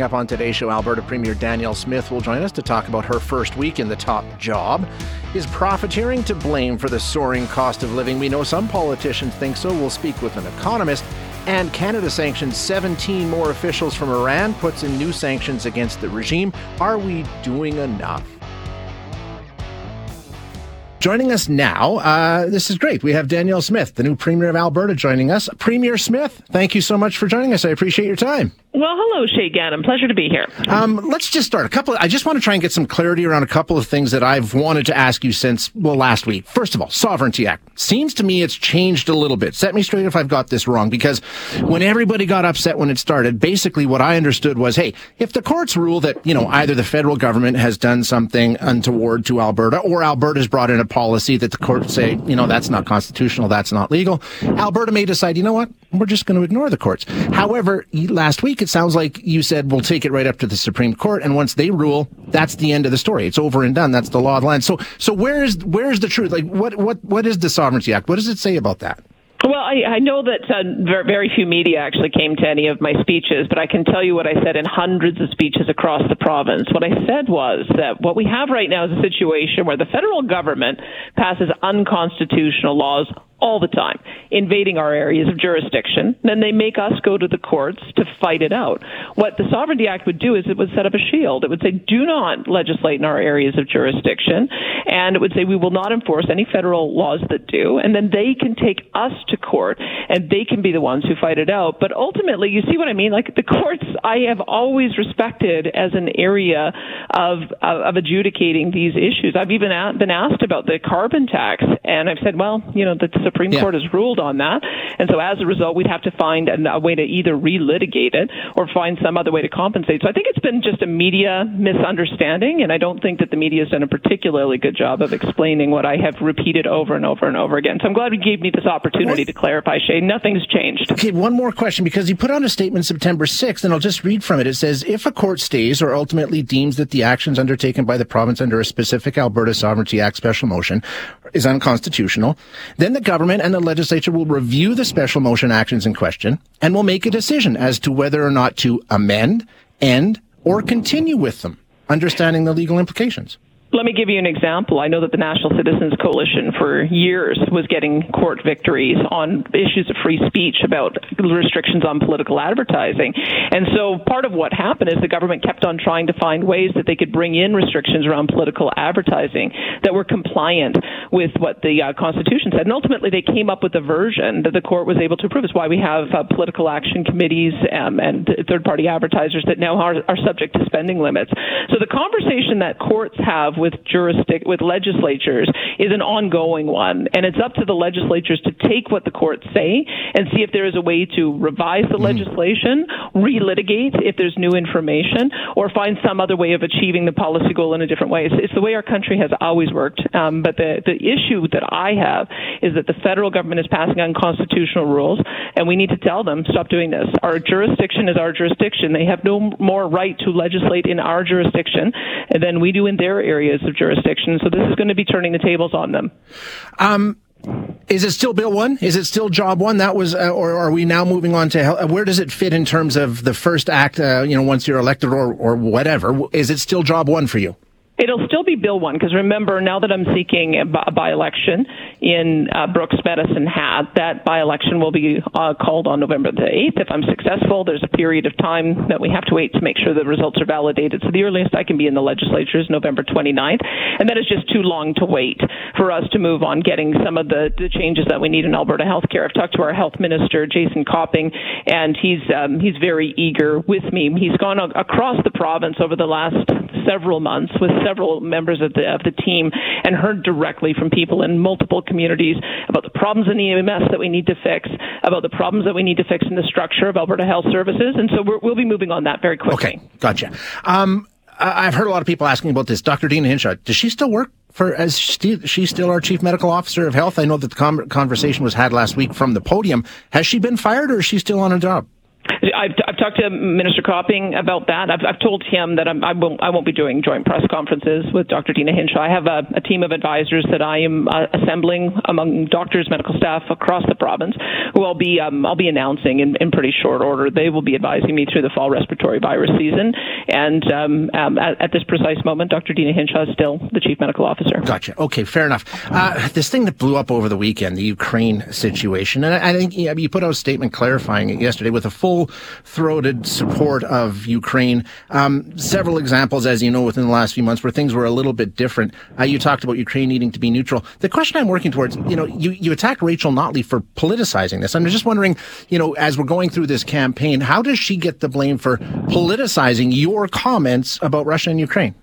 Coming up on today's show, Alberta Premier Danielle Smith will join us to talk about her first week in the top job. Is profiteering to blame for the soaring cost of living? We know some politicians think so. We'll speak with an economist. And Canada sanctions 17 more officials from Iran, puts in new sanctions against the regime. Are we doing enough? Joining us now, uh, this is great. We have Danielle Smith, the new Premier of Alberta, joining us. Premier Smith, thank you so much for joining us. I appreciate your time. Well, hello, Shaye Ganam. Pleasure to be here. Um, let's just start. A couple. Of, I just want to try and get some clarity around a couple of things that I've wanted to ask you since well last week. First of all, Sovereignty Act seems to me it's changed a little bit. Set me straight if I've got this wrong, because when everybody got upset when it started, basically what I understood was, hey, if the courts rule that you know either the federal government has done something untoward to Alberta, or Alberta's brought in a policy that the courts say, you know, that's not constitutional, that's not legal, Alberta may decide, you know what, we're just going to ignore the courts. However, last week it sounds like you said we'll take it right up to the Supreme Court, and once they rule, that's the end of the story. It's over and done. That's the law of the land. So, so where is where is the truth? Like, what what what is the Sovereignty Act? What does it say about that? Well, I, I know that uh, very, very few media actually came to any of my speeches, but I can tell you what I said in hundreds of speeches across the province. What I said was that what we have right now is a situation where the federal government passes unconstitutional laws all the time, invading our areas of jurisdiction. Then they make us go to the courts to fight it out. What the Sovereignty Act would do is it would set up a shield. It would say, do not legislate in our areas of jurisdiction. And it would say, we will not enforce any federal laws that do. And then they can take us to court and they can be the ones who fight it out. But ultimately, you see what I mean? Like the courts, I have always respected as an area of, of, of adjudicating these issues. I've even been asked about the carbon tax. And I've said, well, you know, the Supreme yeah. Court has ruled on that. And so as a result, we'd have to find a, a way to either relitigate it or find some other way to compensate. So I think it's been just a media misunderstanding. And I don't think that the media has done a particularly good job of explaining what I have repeated over and over and over again. So I'm glad you gave me this opportunity to clarify, Shaye. Nothing's changed. Okay, one more question because you put out a statement September 6th, and I'll just read from it. It says, if a court stays or ultimately deems that the actions undertaken by the province under a specific Alberta Sovereignty Act special motion is unconstitutional, then the government and the legislature will review the special motion actions in question and will make a decision as to whether or not to amend, end, or continue with them, understanding the legal implications. Let me give you an example. I know that the National Citizens Coalition for years was getting court victories on issues of free speech about restrictions on political advertising. And so part of what happened is the government kept on trying to find ways that they could bring in restrictions around political advertising that were compliant with what the uh, Constitution said. And ultimately they came up with a version that the court was able to approve. It's why we have uh, political action committees um, and third party advertisers that now are, are subject to spending limits. So the conversation that courts have with jurisdic with legislatures is an ongoing one, and it's up to the legislatures to take what the courts say and see if there is a way to revise the mm-hmm. legislation, relitigate if there's new information, or find some other way of achieving the policy goal in a different way. It's, it's the way our country has always worked. Um, but the the issue that I have is that the federal government is passing unconstitutional rules, and we need to tell them stop doing this. Our jurisdiction is our jurisdiction. They have no more right to legislate in our jurisdiction than we do in their areas of jurisdiction. So this is going to be turning the tables on them. Um, is it still Bill one? Is it still Job one? That was, uh, or are we now moving on to uh, where does it fit in terms of the first act? Uh, you know, once you're elected or or whatever, is it still Job one for you? It'll still be Bill 1 because remember, now that I'm seeking a by election in uh, Brooks Medicine Hat, that by election will be uh, called on November the 8th. If I'm successful, there's a period of time that we have to wait to make sure the results are validated. So the earliest I can be in the legislature is November 29th. And that is just too long to wait for us to move on getting some of the, the changes that we need in Alberta healthcare. I've talked to our health minister, Jason Copping, and he's, um, he's very eager with me. He's gone across the province over the last several months with several members of the of the team and heard directly from people in multiple communities about the problems in the EMS that we need to fix, about the problems that we need to fix in the structure of Alberta Health Services, and so we will be moving on that very quickly. Okay, gotcha. Um, I've heard a lot of people asking about this. Dr. Deena Hinshaw, does she still work for as she, she's still our chief medical officer of health? I know that the conversation was had last week from the podium. Has she been fired or is she still on a job? I've, I've talked to Minister Copping about that. I've, I've told him that I'm, I won't I won't be doing joint press conferences with Dr. Deena Hinshaw. I have a, a team of advisors that I am uh, assembling among doctors, medical staff across the province, who I'll be um, I'll be announcing in, in pretty short order. They will be advising me through the fall respiratory virus season, and um, um, at, at, this precise moment, Dr. Deena Hinshaw is still the chief medical officer. Gotcha. Okay, fair enough. Uh, this thing that blew up over the weekend, the Ukraine situation, and I, I think you put out a statement clarifying it yesterday with a full-throated support of Ukraine. Um, several examples, as you know, within the last few months where things were a little bit different. Uh, you talked about Ukraine needing to be neutral. The question I'm working towards, you know, you, you attacked Rachel Notley for politicizing this. I'm just wondering, you know, as we're going through this campaign, how does she get the blame for politicizing your comments about Russia and Ukraine?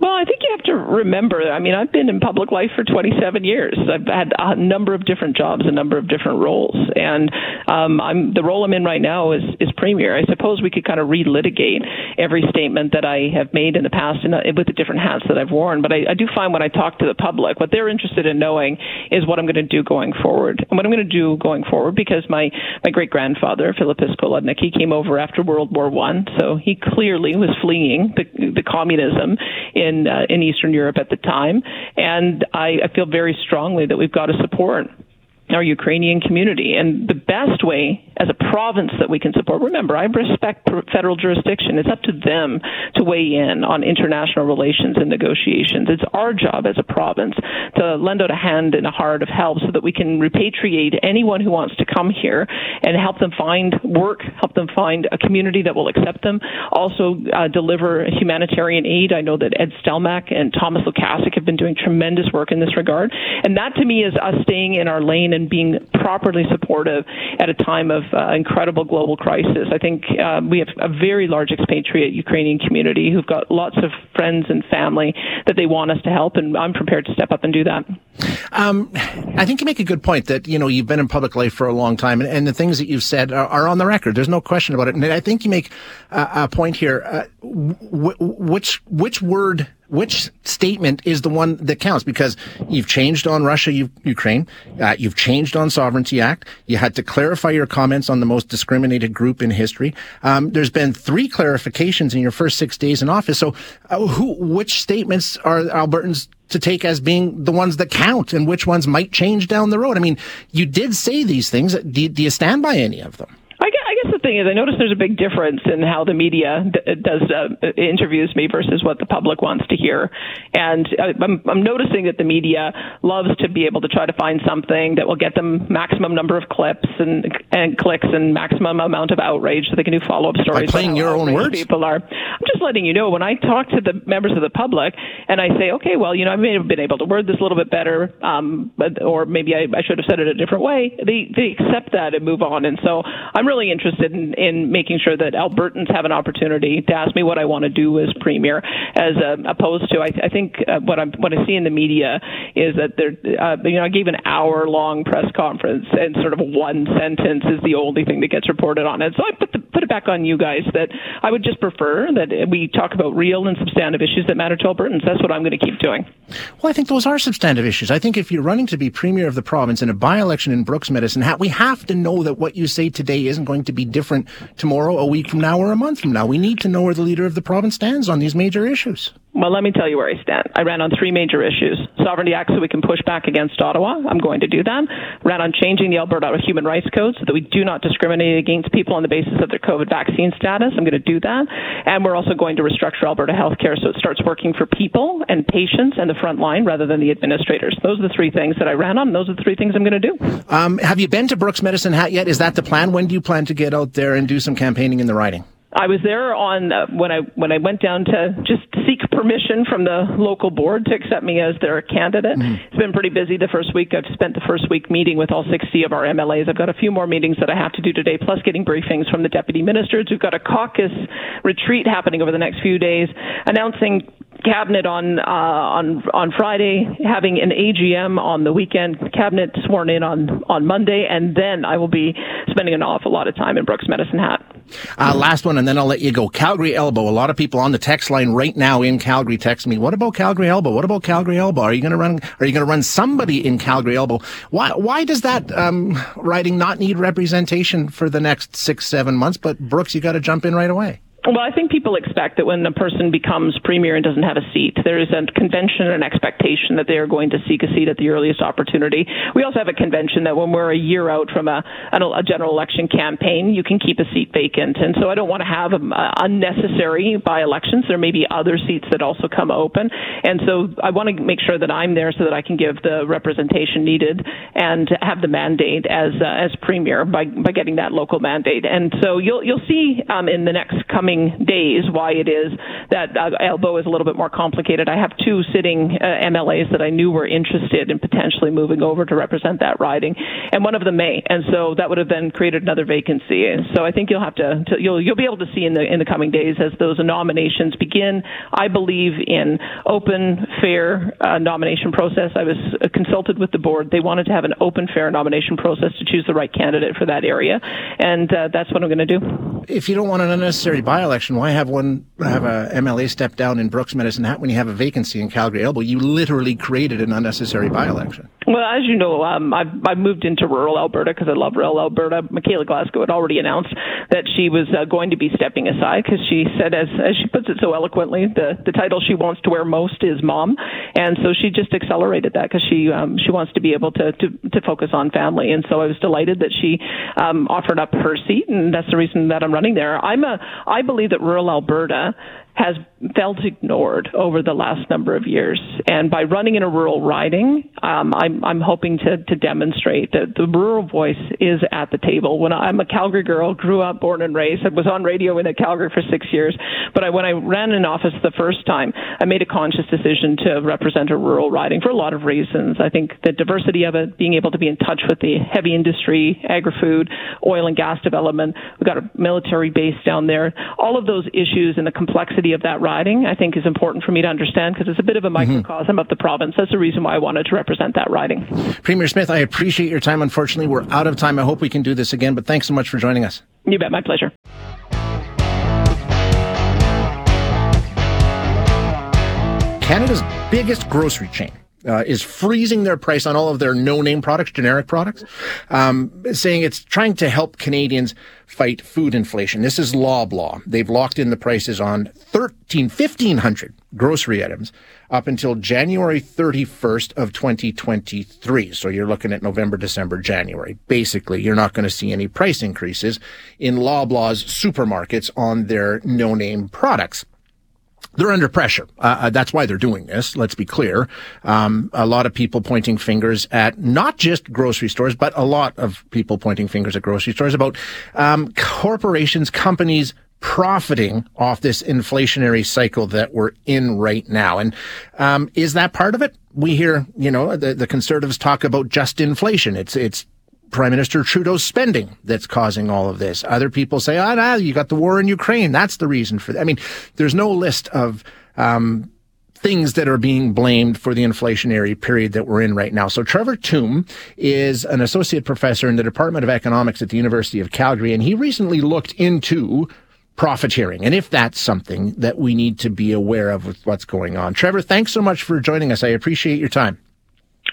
Well, I think you have to remember. I mean, I've been in public life for 27 years. I've had a number of different jobs, a number of different roles, and um, I'm the role I'm in right now is is premier. I suppose we could kind of relitigate every statement that I have made in the past and with the different hats that I've worn. But I, I do find when I talk to the public, what they're interested in knowing is what I'm going to do going forward, and what I'm going to do going forward because my my great grandfather Philippus Kolodnik he came over after World War One, so he clearly was fleeing the the communism in in uh, in Eastern Europe at the time, and I, I feel very strongly that we've got to support our Ukrainian community. And the best way as a province that we can support, remember, I respect federal jurisdiction. It's up to them to weigh in on international relations and negotiations. It's our job as a province to lend out a hand and a heart of help so that we can repatriate anyone who wants to come here and help them find work, help them find a community that will accept them, also uh, deliver humanitarian aid. I know that Ed Stelmach and Thomas Lukaszuk have been doing tremendous work in this regard. And that to me is us staying in our lane and being properly supportive at a time of uh, incredible global crisis. I think uh, we have a very large expatriate Ukrainian community who've got lots of friends and family that they want us to help, and I'm prepared to step up and do that. Um, I think you make a good point that you know you've been in public life for a long time, and, and the things that you've said are, are, on the record. There's no question about it, and I think you make uh, a point here. Uh, w- which which word which statement is the one that counts? Because you've changed on Russia, Ukraine, uh, you've changed on Sovereignty Act. You had to clarify your comments on the most discriminated group in history. Um, there's been three clarifications in your first six days in office. So, uh, who, which statements are Albertans to take as being the ones that count, and which ones might change down the road? I mean, you did say these things. Do, do you stand by any of them? Guess the thing is, I notice there's a big difference in how the media d- does uh, interviews me versus what the public wants to hear. And I'm, I'm noticing that the media loves to be able to try to find something that will get them maximum number of clips and and clicks and maximum amount of outrage, so they can do follow up stories. By playing your own words, people are. I'm just letting you know when I talk to the members of the public and I say, okay, well, you know, I may have been able to word this a little bit better, um, but, or maybe I, I should have said it a different way. They they accept that and move on. And so I'm really interested interested in, in making sure that Albertans have an opportunity to ask me what I want to do as premier, as uh, opposed to I, I think uh, what I'm what I see in the media is that there, uh, you know, I gave an hour long press conference and sort of one sentence is the only thing that gets reported on it. So I put the, put it back on you guys that I would just prefer that we talk about real and substantive issues that matter to Albertans. That's what I'm going to keep doing. Well, I think those are substantive issues. I think if you're running to be premier of the province in a by-election in Brooks Medicine, we have to know that what you say today isn't going to be different tomorrow, a week from now, or a month from now. We need to know where the leader of the province stands on these major issues. Well, let me tell you where I stand. I ran on three major issues. Sovereignty Act so we can push back against Ottawa. I'm going to do that. Ran on changing the Alberta Human Rights Code so that we do not discriminate against people on the basis of their COVID vaccine status. I'm going to do that. And we're also going to restructure Alberta healthcare so it starts working for people and patients and the front line rather than the administrators. Those are the three things that I ran on. Those are the three things I'm going to do. Um, have you been to Brooks Medicine Hat yet? Is that the plan? When do you plan to get out there and do some campaigning in the riding? I was there on uh, when I when I went down to just seek permission from the local board to accept me as their candidate. Mm-hmm. It's been pretty busy the first week. I've spent the first week meeting with all 60 of our MLAs. I've got a few more meetings that I have to do today, plus getting briefings from the deputy ministers. We've got a caucus retreat happening over the next few days, announcing cabinet on uh, on on Friday, having an AGM on the weekend, cabinet sworn in on on Monday, and then I will be spending an awful lot of time in Brooks Medicine Hat. Uh, last one, and then I'll let you go. Calgary Elbow. A lot of people on the text line right now in Calgary text me. What about Calgary Elbow? What about Calgary Elbow? Are you going to run? Are you going to run somebody in Calgary Elbow? Why? Why does that um, riding not need representation for the next six, seven months? But Brooks, you got to jump in right away. Well, I think people expect that when a person becomes premier and doesn't have a seat, there is a convention and expectation that they are going to seek a seat at the earliest opportunity. We also have a convention that when we're a year out from a, a general election campaign, you can keep a seat vacant. And so I don't want to have um, uh, unnecessary by elections. There may be other seats that also come open. And so I want to make sure that I'm there so that I can give the representation needed and have the mandate as uh, as premier by by getting that local mandate. And so you'll you'll see um, in the next coming coming days why it is that uh, elbow is a little bit more complicated. I have two sitting uh, MLAs that I knew were interested in potentially moving over to represent that riding, and one of them may, and so that would have then created another vacancy. And so I think you'll have to, to you'll you'll be able to see in the in the coming days as those nominations begin. I believe in open, fair uh, nomination process. I was uh, consulted with the board. They wanted to have an open, fair nomination process to choose the right candidate for that area, and uh, that's what I'm going to do. If you don't want an unnecessary by-election, why have one have a MLA step down in Brooks Medicine Hat when you have a vacancy in Calgary Elbow? You literally created an unnecessary by-election. Well, as you know, um, I've, I've moved into rural Alberta because I love rural Alberta. Michaela Glasgow had already announced that she was uh, going to be stepping aside because she said, as as she puts it so eloquently, the the title she wants to wear most is mom, and so she just accelerated that because she um, she wants to be able to, to to focus on family. And so I was delighted that she um, offered up her seat, and that's the reason that I'm running there. I'm a I believe that rural Alberta has felt ignored over the last number of years. And by running in a rural riding, um, I'm, I'm hoping to, to demonstrate that the rural voice is at the table. When I'm a Calgary girl, grew up, born and raised, I was on radio in Calgary for six years. But I, when I ran in office the first time, I made a conscious decision to represent a rural riding for a lot of reasons. I think the diversity of it, being able to be in touch with the heavy industry, agri-food, oil and gas development. We've got a military base down there. All of those issues and the complexity of that riding, I think, is important for me to understand because it's a bit of a mm-hmm. microcosm mm-hmm. of the province. That's the reason why I wanted to represent that riding. Premier Smith, I appreciate your time. Unfortunately, we're out of time. I hope we can do this again, but thanks so much for joining us. You bet. My pleasure. Canada's biggest grocery chain uh, is freezing their price on all of their no-name products, generic products, um, saying it's trying to help Canadians fight food inflation. This is Loblaw. They've locked in the prices on 13, 1500 grocery items up until January 31st of 2023. So you're looking at November, December, January. Basically, you're not going to see any price increases in Loblaw's supermarkets on their no-name products they're under pressure. Uh, uh, that's why they're doing this. Let's be clear. Um, a lot of people pointing fingers at not just grocery stores, but a lot of people pointing fingers at grocery stores about um, corporations, companies profiting off this inflationary cycle that we're in right now. And um, is that part of it? We hear, you know, the, the conservatives talk about just inflation. It's it's Prime Minister Trudeau's spending that's causing all of this. Other people say, "Ah, oh, nah, you got the war in Ukraine. That's the reason for that." I mean, there's no list of um, things that are being blamed for the inflationary period that we're in right now. So Trevor Tombe is an associate professor in the Department of Economics at the University of Calgary, and he recently looked into profiteering and if that's something that we need to be aware of with what's going on. Trevor, thanks so much for joining us. I appreciate your time.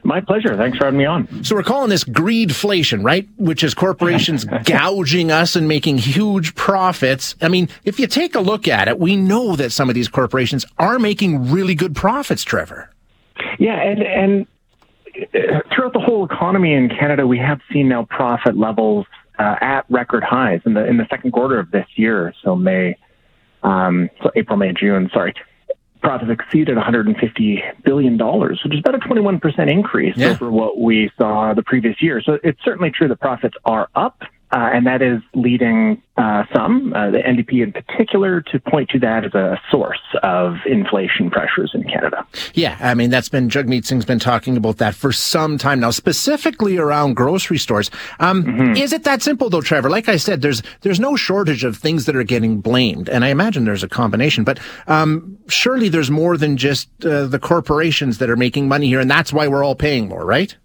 My pleasure. Thanks for having me on. So we're calling this greedflation, right? Which is corporations gouging us and making huge profits. I mean, if you take a look at it, we know that some of these corporations are making really good profits, Trevor. Yeah, and and uh, throughout the whole economy in Canada, we have seen now profit levels uh, at record highs in the in the second quarter of this year. So May, um, so April, May, June. Sorry, profits exceeded 150 billion dollars, which is about a 21 percent increase yeah. over what we saw the previous year. So it's certainly true that profits are up, uh, and that is leading uh, some, uh, the NDP in particular, to point to that as a source of inflation pressures in Canada. Yeah, I mean, that's been, Jagmeet Singh's been talking about that for some time now, specifically around grocery stores. Um, mm-hmm. Is it that simple though, Trevor? Like I said, there's, there's no shortage of things that are getting blamed, and I imagine there's a combination, but um, surely there's more than just uh, the corporations that are making money here, and that's why we're all paying more, right?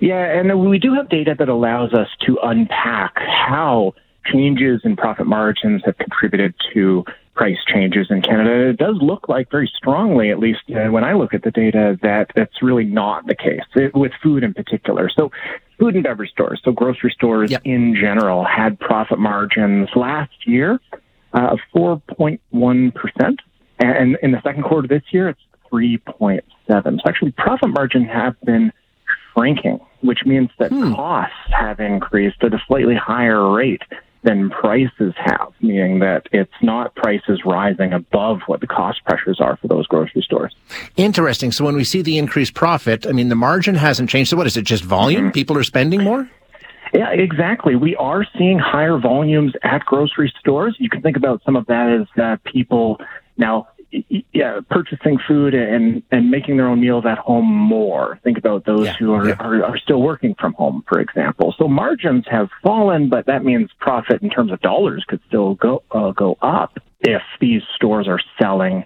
Yeah, and we do have data that allows us to unpack how changes in profit margins have contributed to price changes in Canada. It does look like very strongly, at least uh, when I look at the data, that that's really not the case it, with food in particular. So, food and beverage stores, so grocery stores yep. in general, had profit margins last year uh, of 4.1 percent, and in the second quarter this year, it's 3.7. So, actually, profit margins have been shrinking, which means that hmm. costs have increased at a slightly higher rate than prices have, meaning that it's not prices rising above what the cost pressures are for those grocery stores. Interesting. So when we see the increased profit, I mean, the margin hasn't changed. So what is it, just volume? Mm-hmm. People are spending more? Yeah, exactly. We are seeing higher volumes at grocery stores. You can think about some of that as uh, people now yeah, purchasing food and and making their own meals at home more. Think about those yeah, who are, yeah. are are still working from home, for example. So margins have fallen, but that means profit in terms of dollars could still go uh, go up if these stores are selling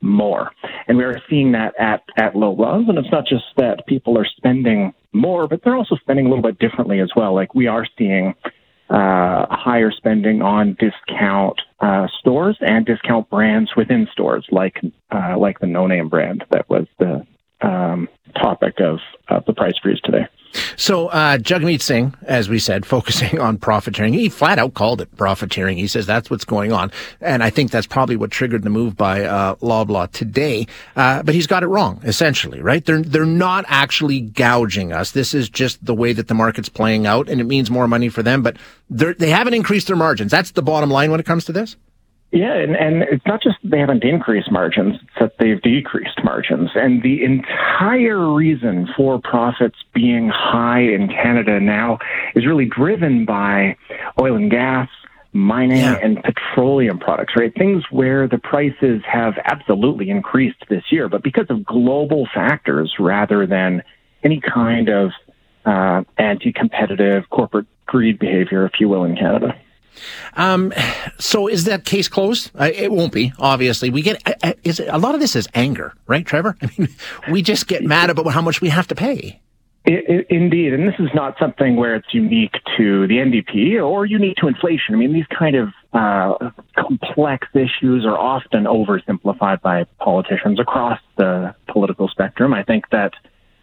more. And we are seeing that at at Loblaws, and it's not just that people are spending more, but they're also spending a little bit differently as well. Like we are seeing uh, higher spending on discount uh, stores and discount brands within stores, like uh, like the No Name brand that was the um, topic of, of the price freeze today. So, uh, Jagmeet Singh, as we said, focusing on profiteering, he flat out called it profiteering. He says that's what's going on. And I think that's probably what triggered the move by, uh, Loblaw today. Uh, but he's got it wrong, essentially, right? They're, they're not actually gouging us. This is just the way that the market's playing out and it means more money for them, but they haven't increased their margins. That's the bottom line when it comes to this. Yeah, and, and it's not just they haven't increased margins, it's that they've decreased margins. And the entire reason for profits being high in Canada now is really driven by oil and gas, mining, yeah. and petroleum products, right? Things where the prices have absolutely increased this year, but because of global factors rather than any kind of uh, anti competitive corporate greed behavior, if you will, in Canada. Um, so is that case closed? Uh, it won't be, obviously. We get, uh, is it, a lot of this is anger, right, Trevor? I mean, we just get mad about how much we have to pay. It, it, indeed, and this is not something where it's unique to the NDP or unique to inflation. I mean, these kind of uh, complex issues are often oversimplified by politicians across the political spectrum. I think that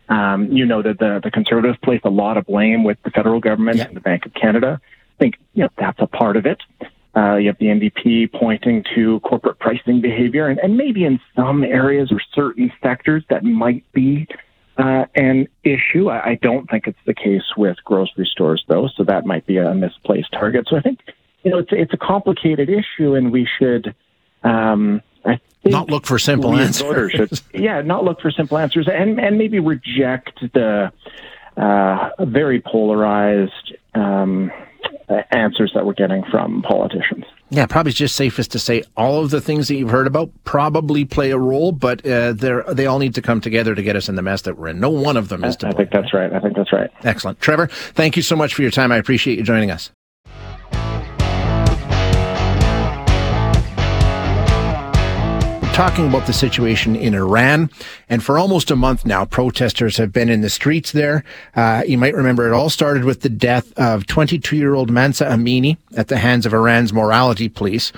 um, you know that the, the Conservatives place a lot of blame with the federal government yeah. and the Bank of Canada think you know that's a part of it. Uh, you have the NDP pointing to corporate pricing behavior, and, and maybe in some areas or certain sectors that might be uh, an issue. I, I don't think it's the case with grocery stores, though, so that might be a misplaced target. So I think you know it's it's a complicated issue, and we should. Um, I not look for simple answers. Should, yeah, not look for simple answers, and and maybe reject the uh, very polarized um, answers that we're getting from politicians. Yeah, probably just safest to say all of the things that you've heard about probably play a role, but uh, they all need to come together to get us in the mess that we're in. No one of them is to I think that's right. I think that's right. Excellent. Trevor, thank you so much for your time. I appreciate you joining us. Talking about the situation in Iran. And for almost a month now, protesters have been in the streets there. Uh, you might remember it all started with the death of 22 year old Mahsa Amini at the hands of Iran's morality police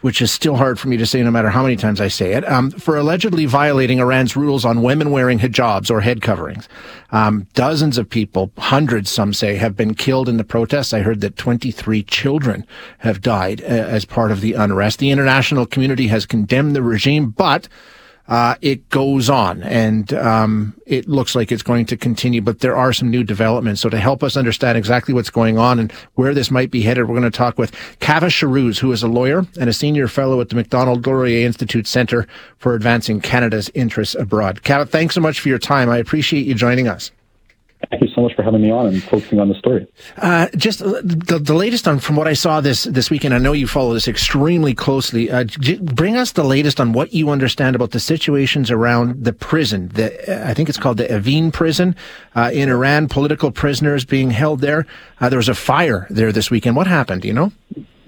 which is still hard for me to say no matter how many times I say it, um, for allegedly violating Iran's rules on women wearing hijabs or head coverings. Um, dozens of people, hundreds some say, have been killed in the protests. I heard that 23 children have died uh, as part of the unrest. The international community has condemned the regime, but uh, it goes on and um, it looks like it's going to continue, but there are some new developments. So to help us understand exactly what's going on and where this might be headed, we're going to talk with Kaveh Shahrooz, who is a lawyer and a senior fellow at the Macdonald Laurier Institute Center for Advancing Canada's Interests Abroad. Kaveh, thanks so much for your time. I appreciate you joining us. Thank you so much for having me on and focusing on the story. Uh, just the, the latest on from what I saw this this weekend. I know you follow this extremely closely. Uh, bring us the latest on what you understand about the situations around the prison. The, I think it's called the Evin prison uh, in Iran. Political prisoners being held there. Uh, there was a fire there this weekend. What happened? Do you know?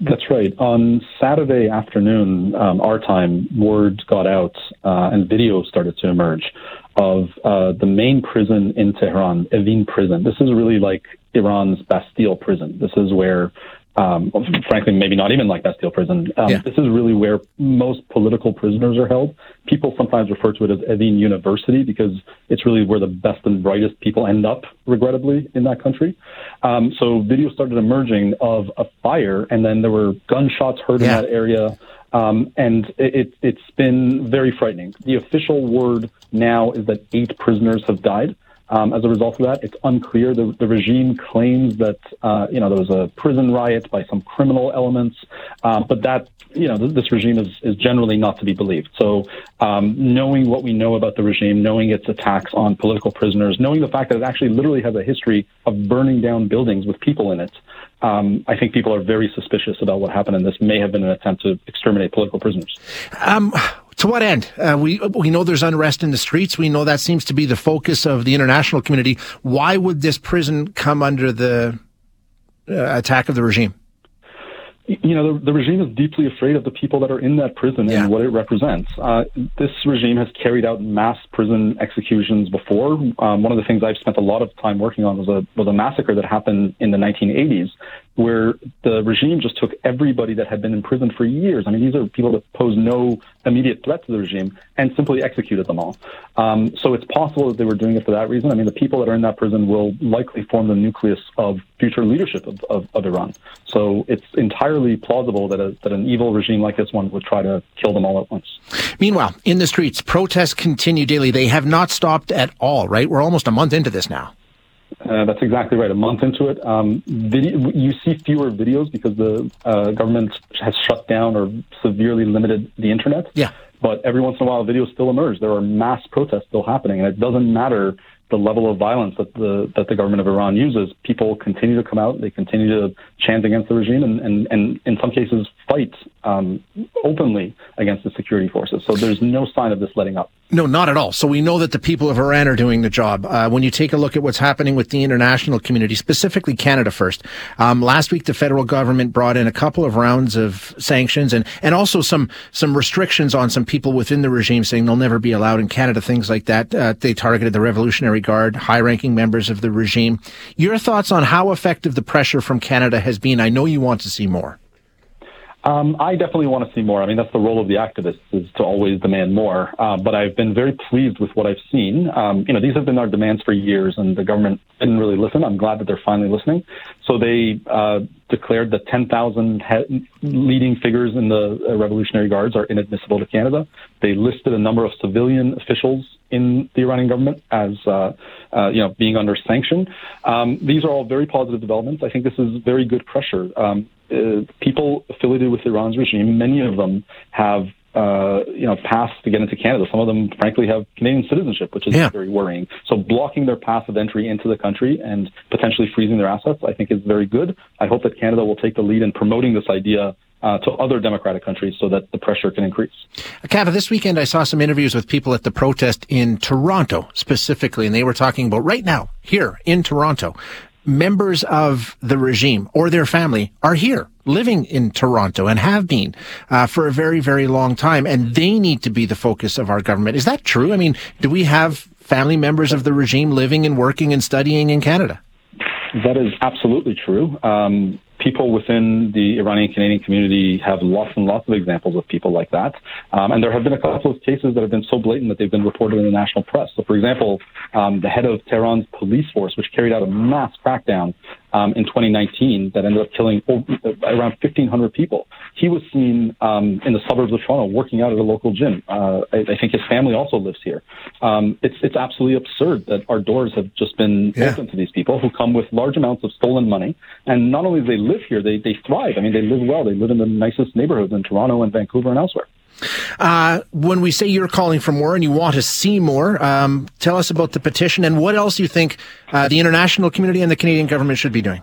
That's right. On Saturday afternoon, um, our time, word got out uh, and video started to emerge of uh, the main prison in Tehran, Evin prison. This is really like Iran's Bastille prison. This is where um, frankly, maybe not even like Bastille prison. Um, yeah. This is really where most political prisoners are held. People sometimes refer to it as Evin University because it's really where the best and brightest people end up, regrettably, in that country. Um, so videos started emerging of a fire, and then there were gunshots heard yeah. in that area. Um, and it, has been very frightening. The official word now is that eight prisoners have died. Um, as a result of that, it's unclear. The, the regime claims that uh, you know there was a prison riot by some criminal elements, uh, but that you know th- this regime is, is generally not to be believed. So, um, knowing what we know about the regime, knowing its attacks on political prisoners, knowing the fact that it actually literally has a history of burning down buildings with people in it, um, I think people are very suspicious about what happened, and this may have been an attempt to exterminate political prisoners. Um, to what end? Uh, we we know there's unrest in the streets. We know that seems to be the focus of the international community. Why would this prison come under the uh, attack of the regime? you know, the, the, regime is deeply afraid of the people that are in that prison yeah. and what it represents. Uh, this regime has carried out mass prison executions before. Um, one of the things I've spent a lot of time working on was a was a massacre that happened in the 1980s, where the regime just took everybody that had been in prison for years. I mean, these are people that pose no immediate threat to the regime and simply executed them all. Um, so it's possible that they were doing it for that reason. I mean, the people that are in that prison will likely form the nucleus of future leadership of, of, of Iran. So it's entirely plausible that, a, that an evil regime like this one would try to kill them all at once. Meanwhile, in the streets, protests continue daily. They have not stopped at all, right? We're almost a month into this now. Uh, that's exactly right. A month into it, um, video, you see fewer videos because the uh, government has shut down or severely limited the internet. Yeah. But every once in a while, videos still emerge. There are mass protests still happening, and it doesn't matter the level of violence that the that the government of Iran uses, people continue to come out. They continue to chant against the regime, and and, and in some cases fight um, openly against the security forces. So there's no sign of this letting up. No, not at all. So we know that the people of Iran are doing the job. Uh, when you take a look at what's happening with the international community, specifically Canada first, um, last week the federal government brought in a couple of rounds of sanctions and, and also some, some restrictions on some people within the regime saying they'll never be allowed in Canada, things like that. Uh, they targeted the Revolutionary Guard, high ranking members of the regime. Your thoughts on how effective the pressure from Canada has been? I know you want to see more. Um, I definitely want to see more. I mean, that's the role of the activists is to always demand more. Uh, but I've been very pleased with what I've seen. Um, you know, these have been our demands for years, and the government didn't really listen. I'm glad that they're finally listening. So they uh, declared that 10,000 he- leading figures in the uh, Revolutionary Guards are inadmissible to Canada. They listed a number of civilian officials in the Iranian government as, uh, uh, you know, being under sanction. Um, these are all very positive developments. I think this is very good pressure. Um, uh, people affiliated with Iran's regime, many of them have uh, you know, paths to get into Canada. Some of them, frankly, have Canadian citizenship, which is yeah. very worrying. So blocking their path of entry into the country and potentially freezing their assets, I think, is very good. I hope that Canada will take the lead in promoting this idea uh, to other democratic countries so that the pressure can increase. Kaveh, this weekend I saw some interviews with people at the protest in Toronto specifically, and they were talking about right now, here in Toronto, members of the regime or their family are here living in Toronto and have been uh, for a very, very long time, and they need to be the focus of our government. Is that true? I mean, do we have family members of the regime living and working and studying in Canada? That is absolutely true. Um, people within the Iranian Canadian community have lots and lots of examples of people like that. Um, and there have been a couple of cases that have been so blatant that they've been reported in the national press. So, for example, um, the head of Tehran's police force, which carried out a mass crackdown um, in 2019 that ended up killing over, around 1,500 people. He was seen um, in the suburbs of Toronto working out at a local gym. Uh, I, I, think his family also lives here. Um, it's it's absolutely absurd that our doors have just been yeah. open to these people who come with large amounts of stolen money, and not only do they live here, they they thrive. I mean, they live well. They live in the nicest neighborhoods in Toronto and Vancouver and elsewhere. Uh, when we say you're calling for more and you want to see more, um, tell us about the petition and what else you think uh, the international community and the Canadian government should be doing.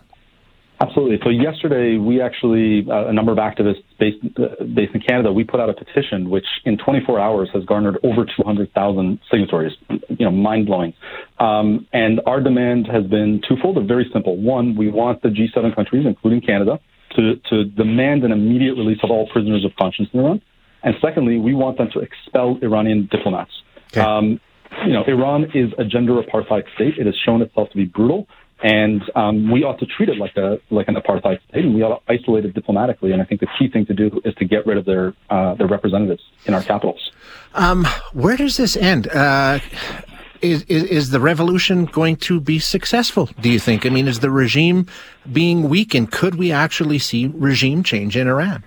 Absolutely. So yesterday, we actually, uh, a number of activists based uh, based in Canada, we put out a petition which, in 24 hours, has garnered over 200,000 signatories. You know, mind blowing. Um, and our demand has been twofold. But very simple. One, we want the G7 countries, including Canada, to to demand an immediate release of all prisoners of conscience in Iran. And secondly, we want them to expel Iranian diplomats. Okay. Um, you know, Iran is a gender apartheid state. It has shown itself to be brutal. and um, we ought to treat it like a like an apartheid state, and we ought to isolate it diplomatically. And I think the key thing to do is to get rid of their uh, their representatives in our capitals. Um, where does this end? Uh, is, is, is the revolution going to be successful? Do you think? I mean, is the regime being weakened? Could we actually see regime change in Iran?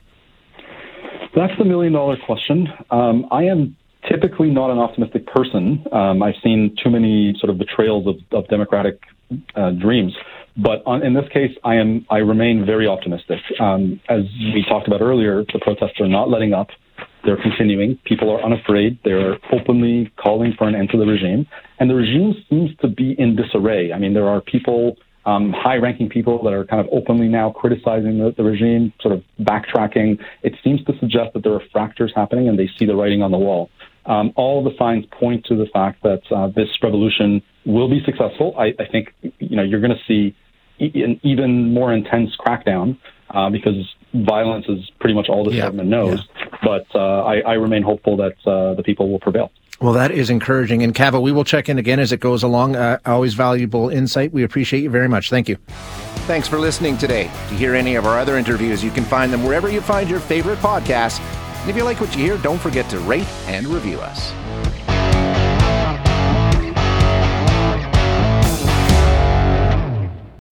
That's the million dollar question. Um, I am typically not an optimistic person. Um, I've seen too many sort of betrayals of, of democratic uh, dreams. But on, in this case, I am I remain very optimistic. Um, as we talked about earlier, the protests are not letting up. They're continuing. People are unafraid. They're openly calling for an end to the regime. And the regime seems to be in disarray. I mean, there are people, um, high ranking people, that are kind of openly now criticizing the, the regime, sort of backtracking. It seems to suggest that there are fractures happening and they see the writing on the wall. Um, all the signs point to the fact that uh, this revolution will be successful. I, I think you know you're going to see an even more intense crackdown uh, because violence is pretty much all the yeah. government knows. Yeah. But uh, I, I, remain hopeful that uh, the people will prevail. Well, that is encouraging. And Kaveh, we will check in again as it goes along. Uh, always valuable insight. We appreciate you very much. Thank you. Thanks for listening today. To hear any of our other interviews, you can find them wherever you find your favorite podcasts. And if you like what you hear, don't forget to rate and review us.